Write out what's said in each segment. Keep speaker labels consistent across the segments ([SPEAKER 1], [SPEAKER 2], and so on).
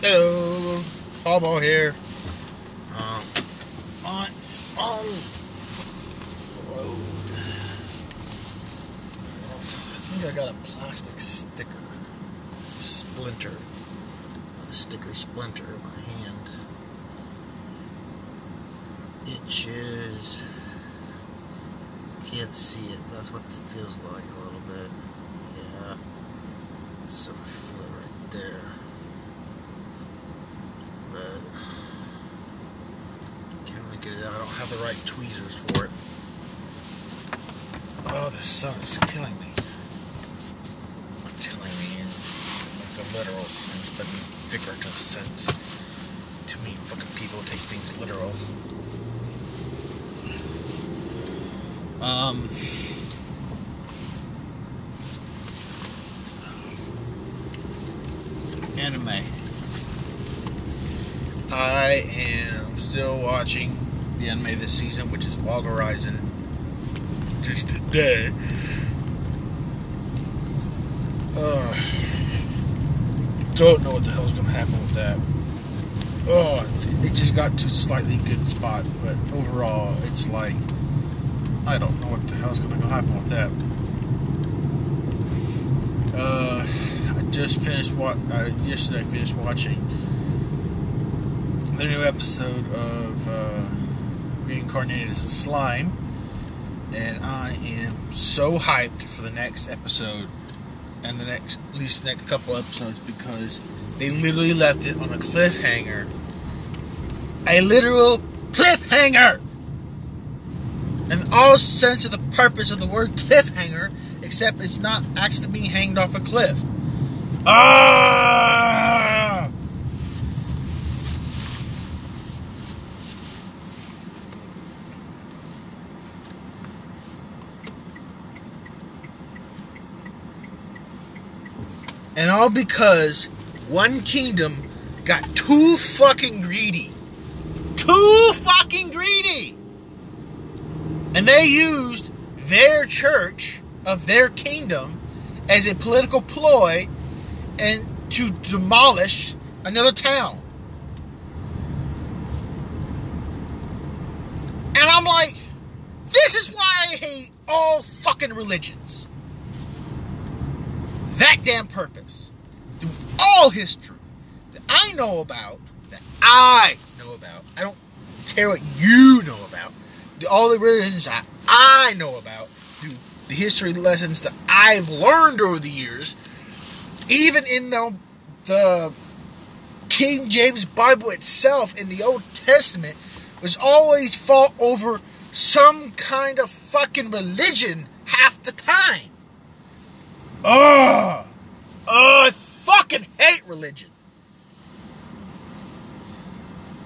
[SPEAKER 1] Hello, Hobo here. Um, on on road. I think I got a plastic sticker splinter, a sticker splinter in my hand. Itches. Can't see it. That's what it feels like a little bit. Yeah. So I feel it right there. Can't really get it out. I don't have the right tweezers for it. Oh, the sun is killing me. Killing me in like a literal sense, but in a figurative sense. Too many fucking people take things literal. Um. Anime. I am still watching the anime this season, which is Log Horizon. Just today. Uh, don't know what the hell's going to happen with that. Oh, it just got to a slightly good spot, but overall, it's like I don't know what the hell's going to happen with that. Uh, I just finished what uh, yesterday. Finished watching the new episode of uh, Reincarnated as a Slime, and I am so hyped for the next episode and the next, at least the next couple episodes, because they literally left it on a cliffhanger. A literal cliffhanger! And all sense of the purpose of the word cliffhanger, except it's not actually being hanged off a cliff. Ah! And all because one kingdom got too fucking greedy. Too fucking greedy! And they used their church of their kingdom as a political ploy and to demolish another town. And I'm like, this is why I hate all fucking religions. That damn purpose. Through all history that I know about, that I know about, I don't care what you know about, all the religions that I know about, through the history lessons that I've learned over the years, even in the, the King James Bible itself in the Old Testament, was always fought over some kind of fucking religion half the time. Ugh. Oh, I fucking hate religion.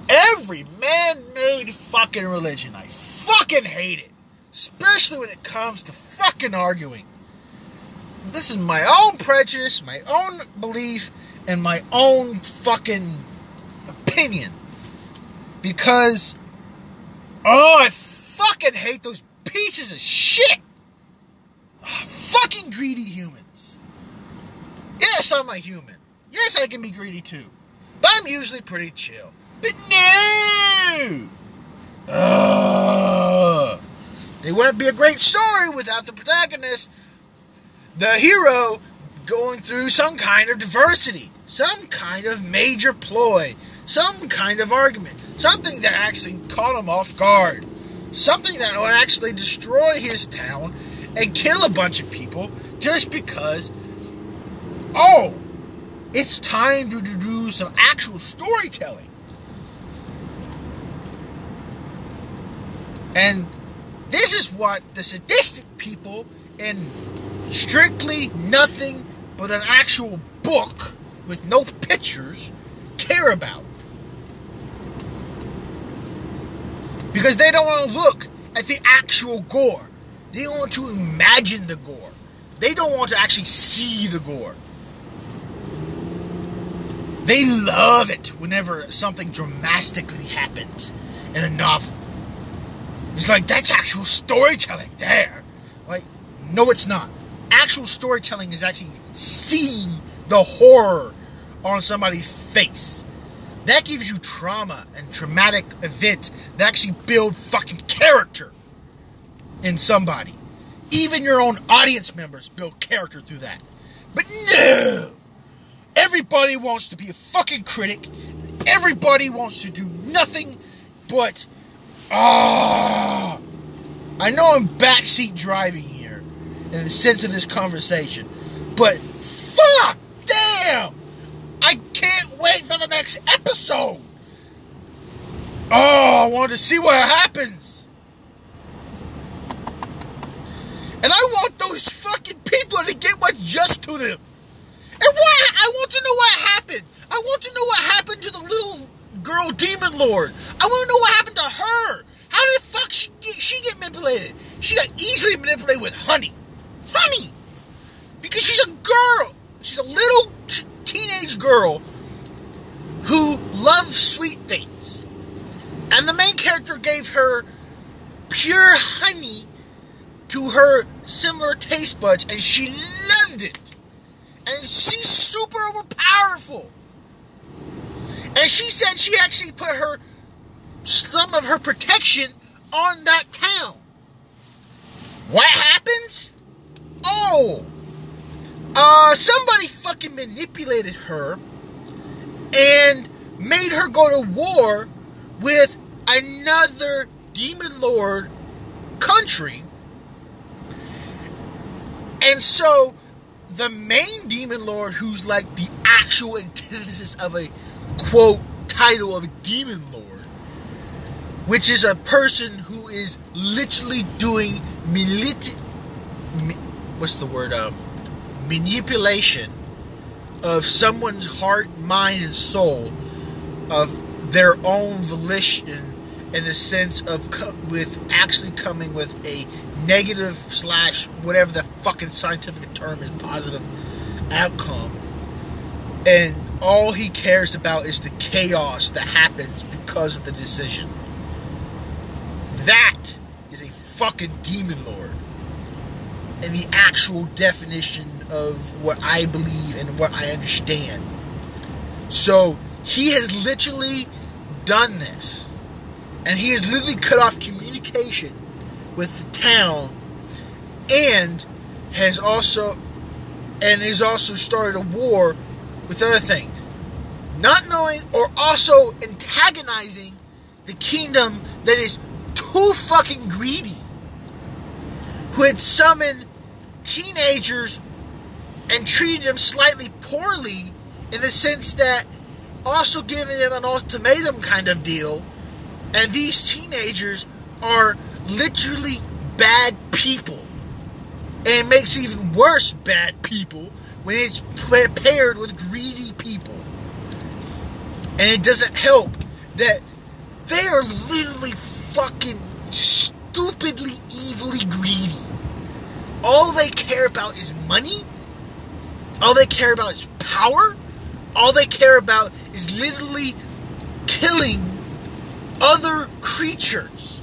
[SPEAKER 1] Every man-made fucking religion, I fucking hate it. Especially when it comes to fucking arguing. This is my own prejudice, my own belief, and my own fucking opinion. Because, oh, I fucking hate those pieces of shit. Ah, fucking greedy humans. Yes, I'm a human. Yes, I can be greedy too. But I'm usually pretty chill. But no! Ugh. It wouldn't be a great story without the protagonist, the hero, going through some kind of diversity, some kind of major ploy, some kind of argument, something that actually caught him off guard, something that would actually destroy his town and kill a bunch of people just because, oh, it's time to do some actual storytelling. And this is what the sadistic people in strictly nothing but an actual book with no pictures care about. Because they don't want to look at the actual gore. They want to imagine the gore. They don't want to actually see the gore. They love it whenever something dramatically happens in a novel. It's like that's actual storytelling there. Like, no, it's not. Actual storytelling is actually seeing the horror on somebody's face. That gives you trauma and traumatic events that actually build fucking character in somebody. Even your own audience members build character through that. But no! Everybody wants to be a fucking critic. Everybody wants to do nothing but. Ah! I know I'm backseat driving here in the sense of this conversation, but fuck! Damn! I can't wait for the next episode! Oh, I want to see what happens! And I want those fucking people to get what's just to them! And? I want to know what happened! I want to know what happened to the little girl demon lord! I want to know what happened to her! How did the fuck she get, she get manipulated? She got easily manipulated with honey. Honey! Because she's a girl! She's a little t- teenage girl who loves sweet things. And the main character gave her pure honey to her similar taste buds, and she loved it. She's super overpowerful. And she said she actually put her some of her protection on that town. What happens? Oh, uh, somebody fucking manipulated her and made her go to war with another demon lord country. And so the main demon lord, who's like the actual antithesis of a quote title of a demon lord, which is a person who is literally doing milit- mi- what's the word um, manipulation of someone's heart, mind, and soul of their own volition in the sense of co- with actually coming with a negative slash whatever the fucking scientific term is positive outcome and all he cares about is the chaos that happens because of the decision that is a fucking demon lord and the actual definition of what I believe and what I understand. So he has literally done this. And he has literally cut off communication with the town and has also and has also started a war with the other thing. Not knowing or also antagonizing the kingdom that is too fucking greedy. Who had summoned teenagers and treated them slightly poorly in the sense that also giving them an ultimatum kind of deal. And these teenagers are literally bad people. And it makes even worse bad people when it's paired with greedy people. And it doesn't help that they are literally fucking stupidly, evilly greedy. All they care about is money. All they care about is power. All they care about is literally killing other creatures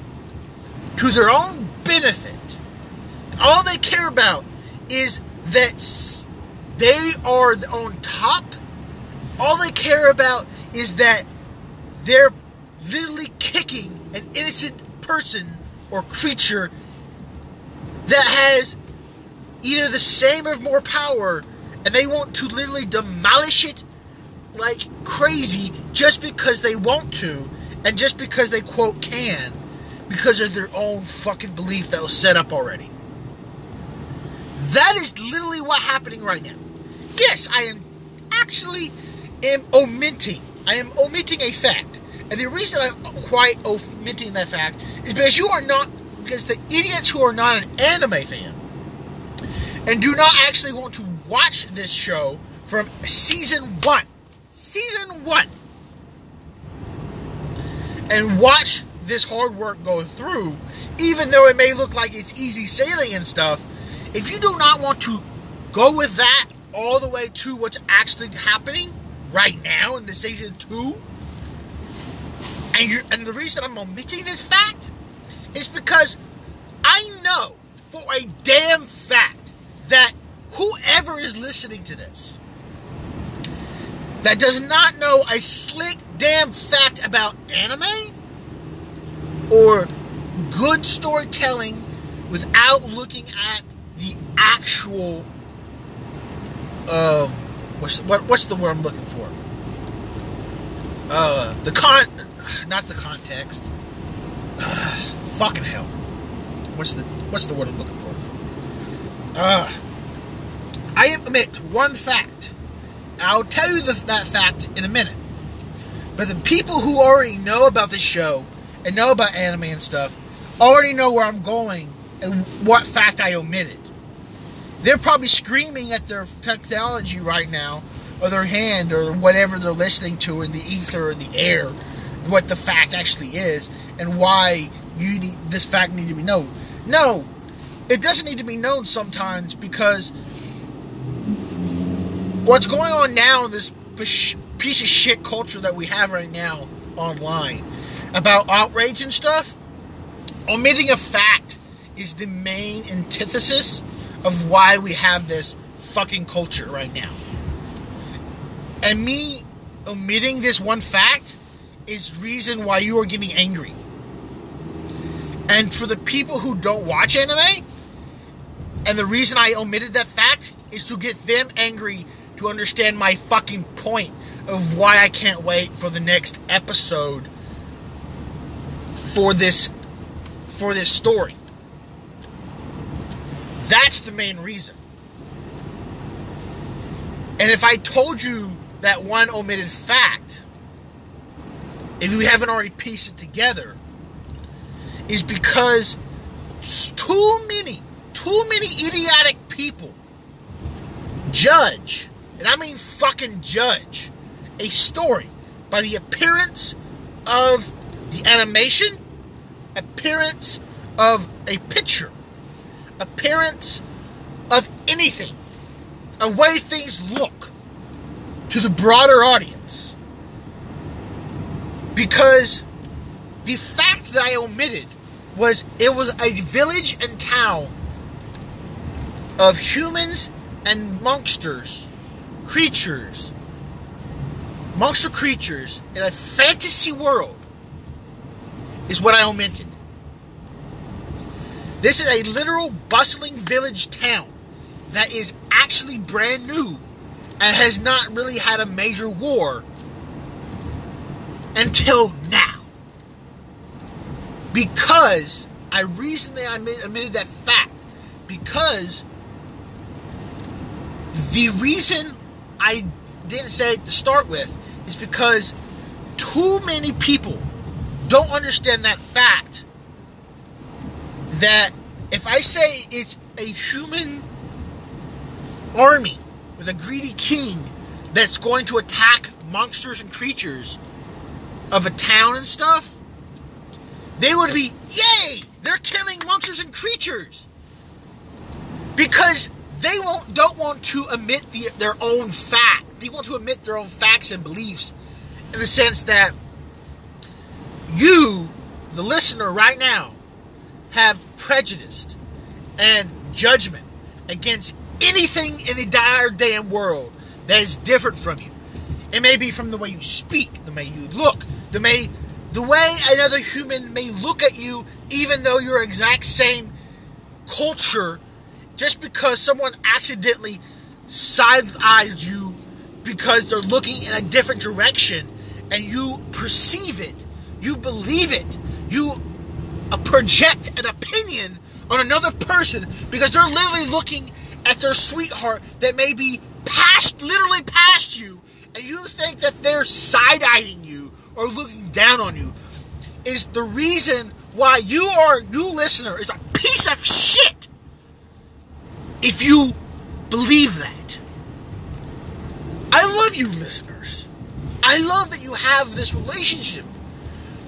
[SPEAKER 1] to their own benefit. All they care about is that they are on top. All they care about is that they're literally kicking an innocent person or creature that has either the same or more power, and they want to literally demolish it like crazy just because they want to, and just because they quote can, because of their own fucking belief that was set up already. That is literally what's happening right now. Yes, I am actually am omitting. I am omitting a fact. And the reason I'm quite omitting that fact is because you are not because the idiots who are not an anime fan and do not actually want to watch this show from season one, season one, and watch this hard work go through, even though it may look like it's easy sailing and stuff, if you do not want to go with that all the way to what's actually happening right now in the season two, and, you and the reason I'm omitting this fact is because I know for a damn fact that whoever is listening to this that does not know a slick damn fact about anime or good storytelling without looking at the actual um what's what, what's the word I'm looking for? Uh the con not the context. Uh, fucking hell. What's the what's the word I'm looking for? Uh I admit one fact. I'll tell you the, that fact in a minute. But the people who already know about this show and know about anime and stuff already know where I'm going and what fact I omitted. They're probably screaming at their technology right now, or their hand, or whatever they're listening to in the ether or the air, what the fact actually is, and why you need this fact need to be known. No, it doesn't need to be known sometimes because what's going on now in this piece of shit culture that we have right now online about outrage and stuff, omitting a fact is the main antithesis of why we have this fucking culture right now. And me omitting this one fact is reason why you are getting angry. And for the people who don't watch anime, and the reason I omitted that fact is to get them angry to understand my fucking point of why I can't wait for the next episode for this for this story. That's the main reason. And if I told you that one omitted fact, if you haven't already pieced it together, is because too many, too many idiotic people judge, and I mean fucking judge, a story by the appearance of the animation, appearance of a picture, appearance of anything, a way things look to the broader audience. Because the fact that I omitted was it was a village and town of humans and monsters, creatures, monster creatures in a fantasy world is what I omitted. This is a literal bustling village town that is actually brand new and has not really had a major war until now. Because I recently admitted that fact. Because the reason I didn't say to start with is because too many people don't understand that fact that if I say it's a human army with a greedy king that's going to attack monsters and creatures of a town and stuff, they would be, yay! They're killing monsters and creatures because they won't don't want to admit the, their own fact. They want to admit their own facts and beliefs in the sense that you, the listener, right now, have prejudiced and judgment against anything in the entire damn world that is different from you. It may be from the way you speak, the way you look, the way the way another human may look at you, even though you're exact same culture, just because someone accidentally side eyes you because they're looking in a different direction and you perceive it, you believe it, you uh, project an opinion on another person because they're literally looking at their sweetheart that may be past, literally past you, and you think that they're side eyeing you or looking down on you, is the reason why you are, you listener, is a piece of shit if you believe that. I love you, listeners. I love that you have this relationship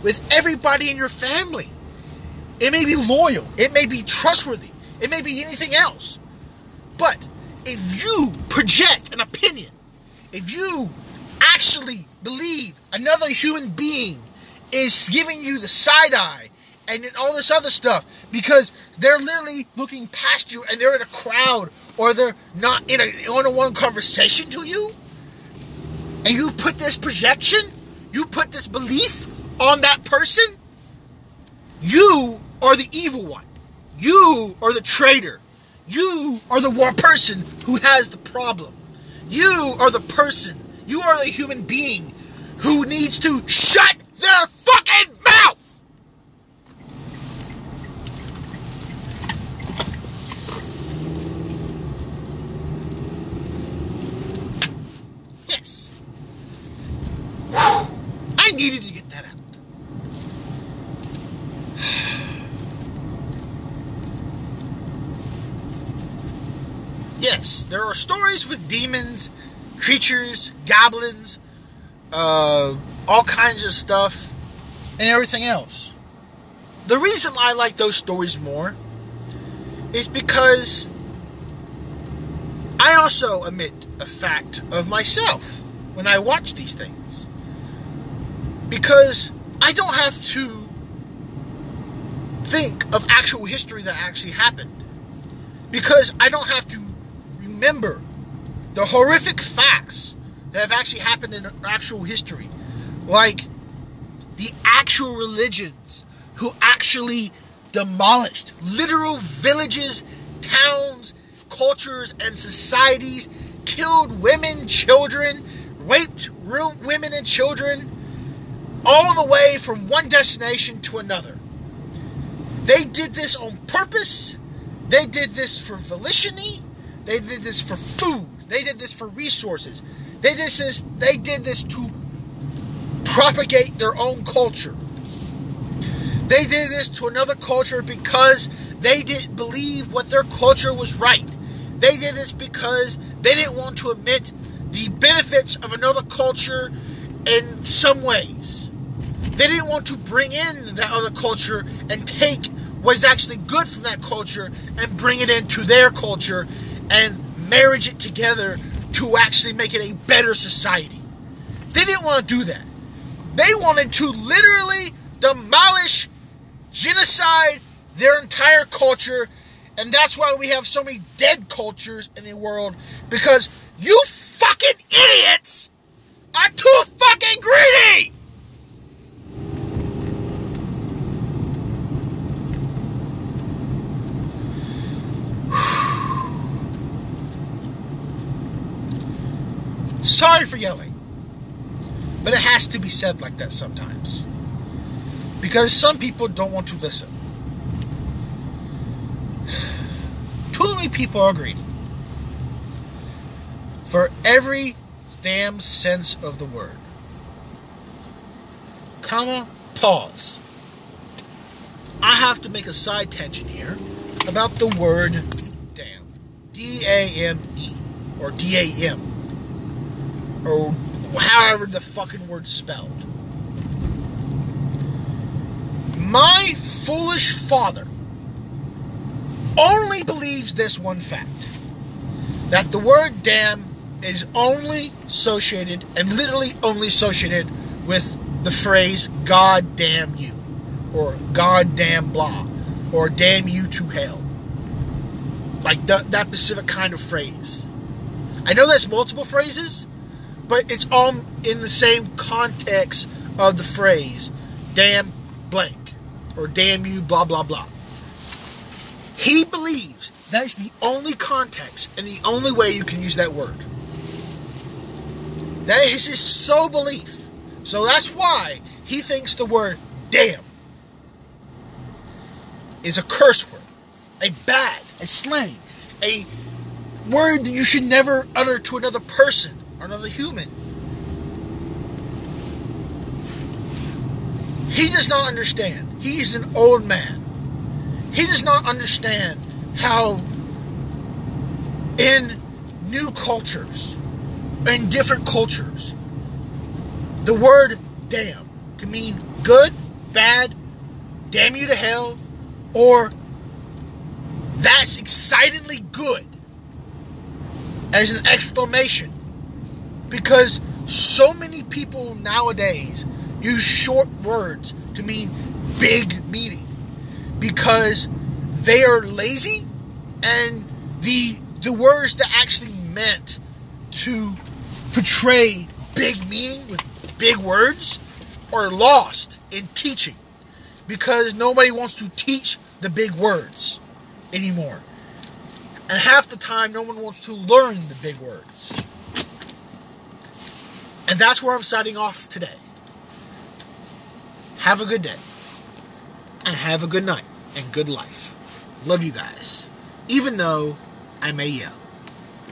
[SPEAKER 1] with everybody in your family. It may be loyal, it may be trustworthy, it may be anything else. But if you project an opinion, if you actually believe another human being is giving you the side eye and all this other stuff because they're literally looking past you and they're in a crowd or they're not in a one-on-one conversation to you, and you put this projection, you put this belief on that person, you are the evil one. You are the traitor. You are the one person who has the problem. You are the person, you are the human being who needs to shut their fucking mouth! Yes. I needed to get that out. Yes, there are stories with demons, creatures, goblins, uh, all kinds of stuff, and everything else. The reason I like those stories more is because I also admit a fact of myself when I watch these things. Because I don't have to think of actual history that actually happened. Because I don't have to remember the horrific facts that have actually happened in actual history. Like the actual religions who actually demolished literal villages, towns, cultures, and societies, killed women, children, raped women and children, all the way from one destination to another. They did this on purpose. They did this for volition. They did this for food. They did this for resources. They did this. They did this to propagate their own culture. They did this to another culture because they didn't believe what their culture was right. They did this because they didn't want to admit the benefits of another culture in some ways. They didn't want to bring in that other culture and take what is actually good from that culture and bring it into their culture and marriage it together to actually make it a better society. They didn't want to do that. They wanted to literally demolish, genocide their entire culture, and that's why we have so many dead cultures in the world because you fucking idiots are too fucking greedy! Sorry for yelling. But it has to be said like that sometimes. Because some people don't want to listen. Too many people are greedy. For every damn sense of the word. Comma, pause. I have to make a side tangent here about the word damn. D A M E. Or D A M or however the fucking word's spelled. My foolish father only believes this one fact that the word damn is only associated and literally only associated with the phrase God damn you or God damn blah or damn you to hell. Like the, that specific kind of phrase. I know there's multiple phrases, but it's all in the same context of the phrase damn blank or damn you blah blah blah. He believes that is the only context and the only way you can use that word. That is his sole belief. So that's why he thinks the word damn is a curse word a bad a slang a word that you should never utter to another person or another human. He does not understand. He's an old man. He does not understand how in new cultures, in different cultures, the word damn can mean good, bad, damn you to hell, or that's excitingly good as an exclamation because so many people nowadays use short words to mean big meaning because they are lazy and the the words that actually meant to portray big meaning with big words are lost in teaching because nobody wants to teach the big words anymore. And half the time, no one wants to learn the big words. And that's where I'm signing off today. Have a good day. And have a good night and good life. Love you guys. Even though I may yell.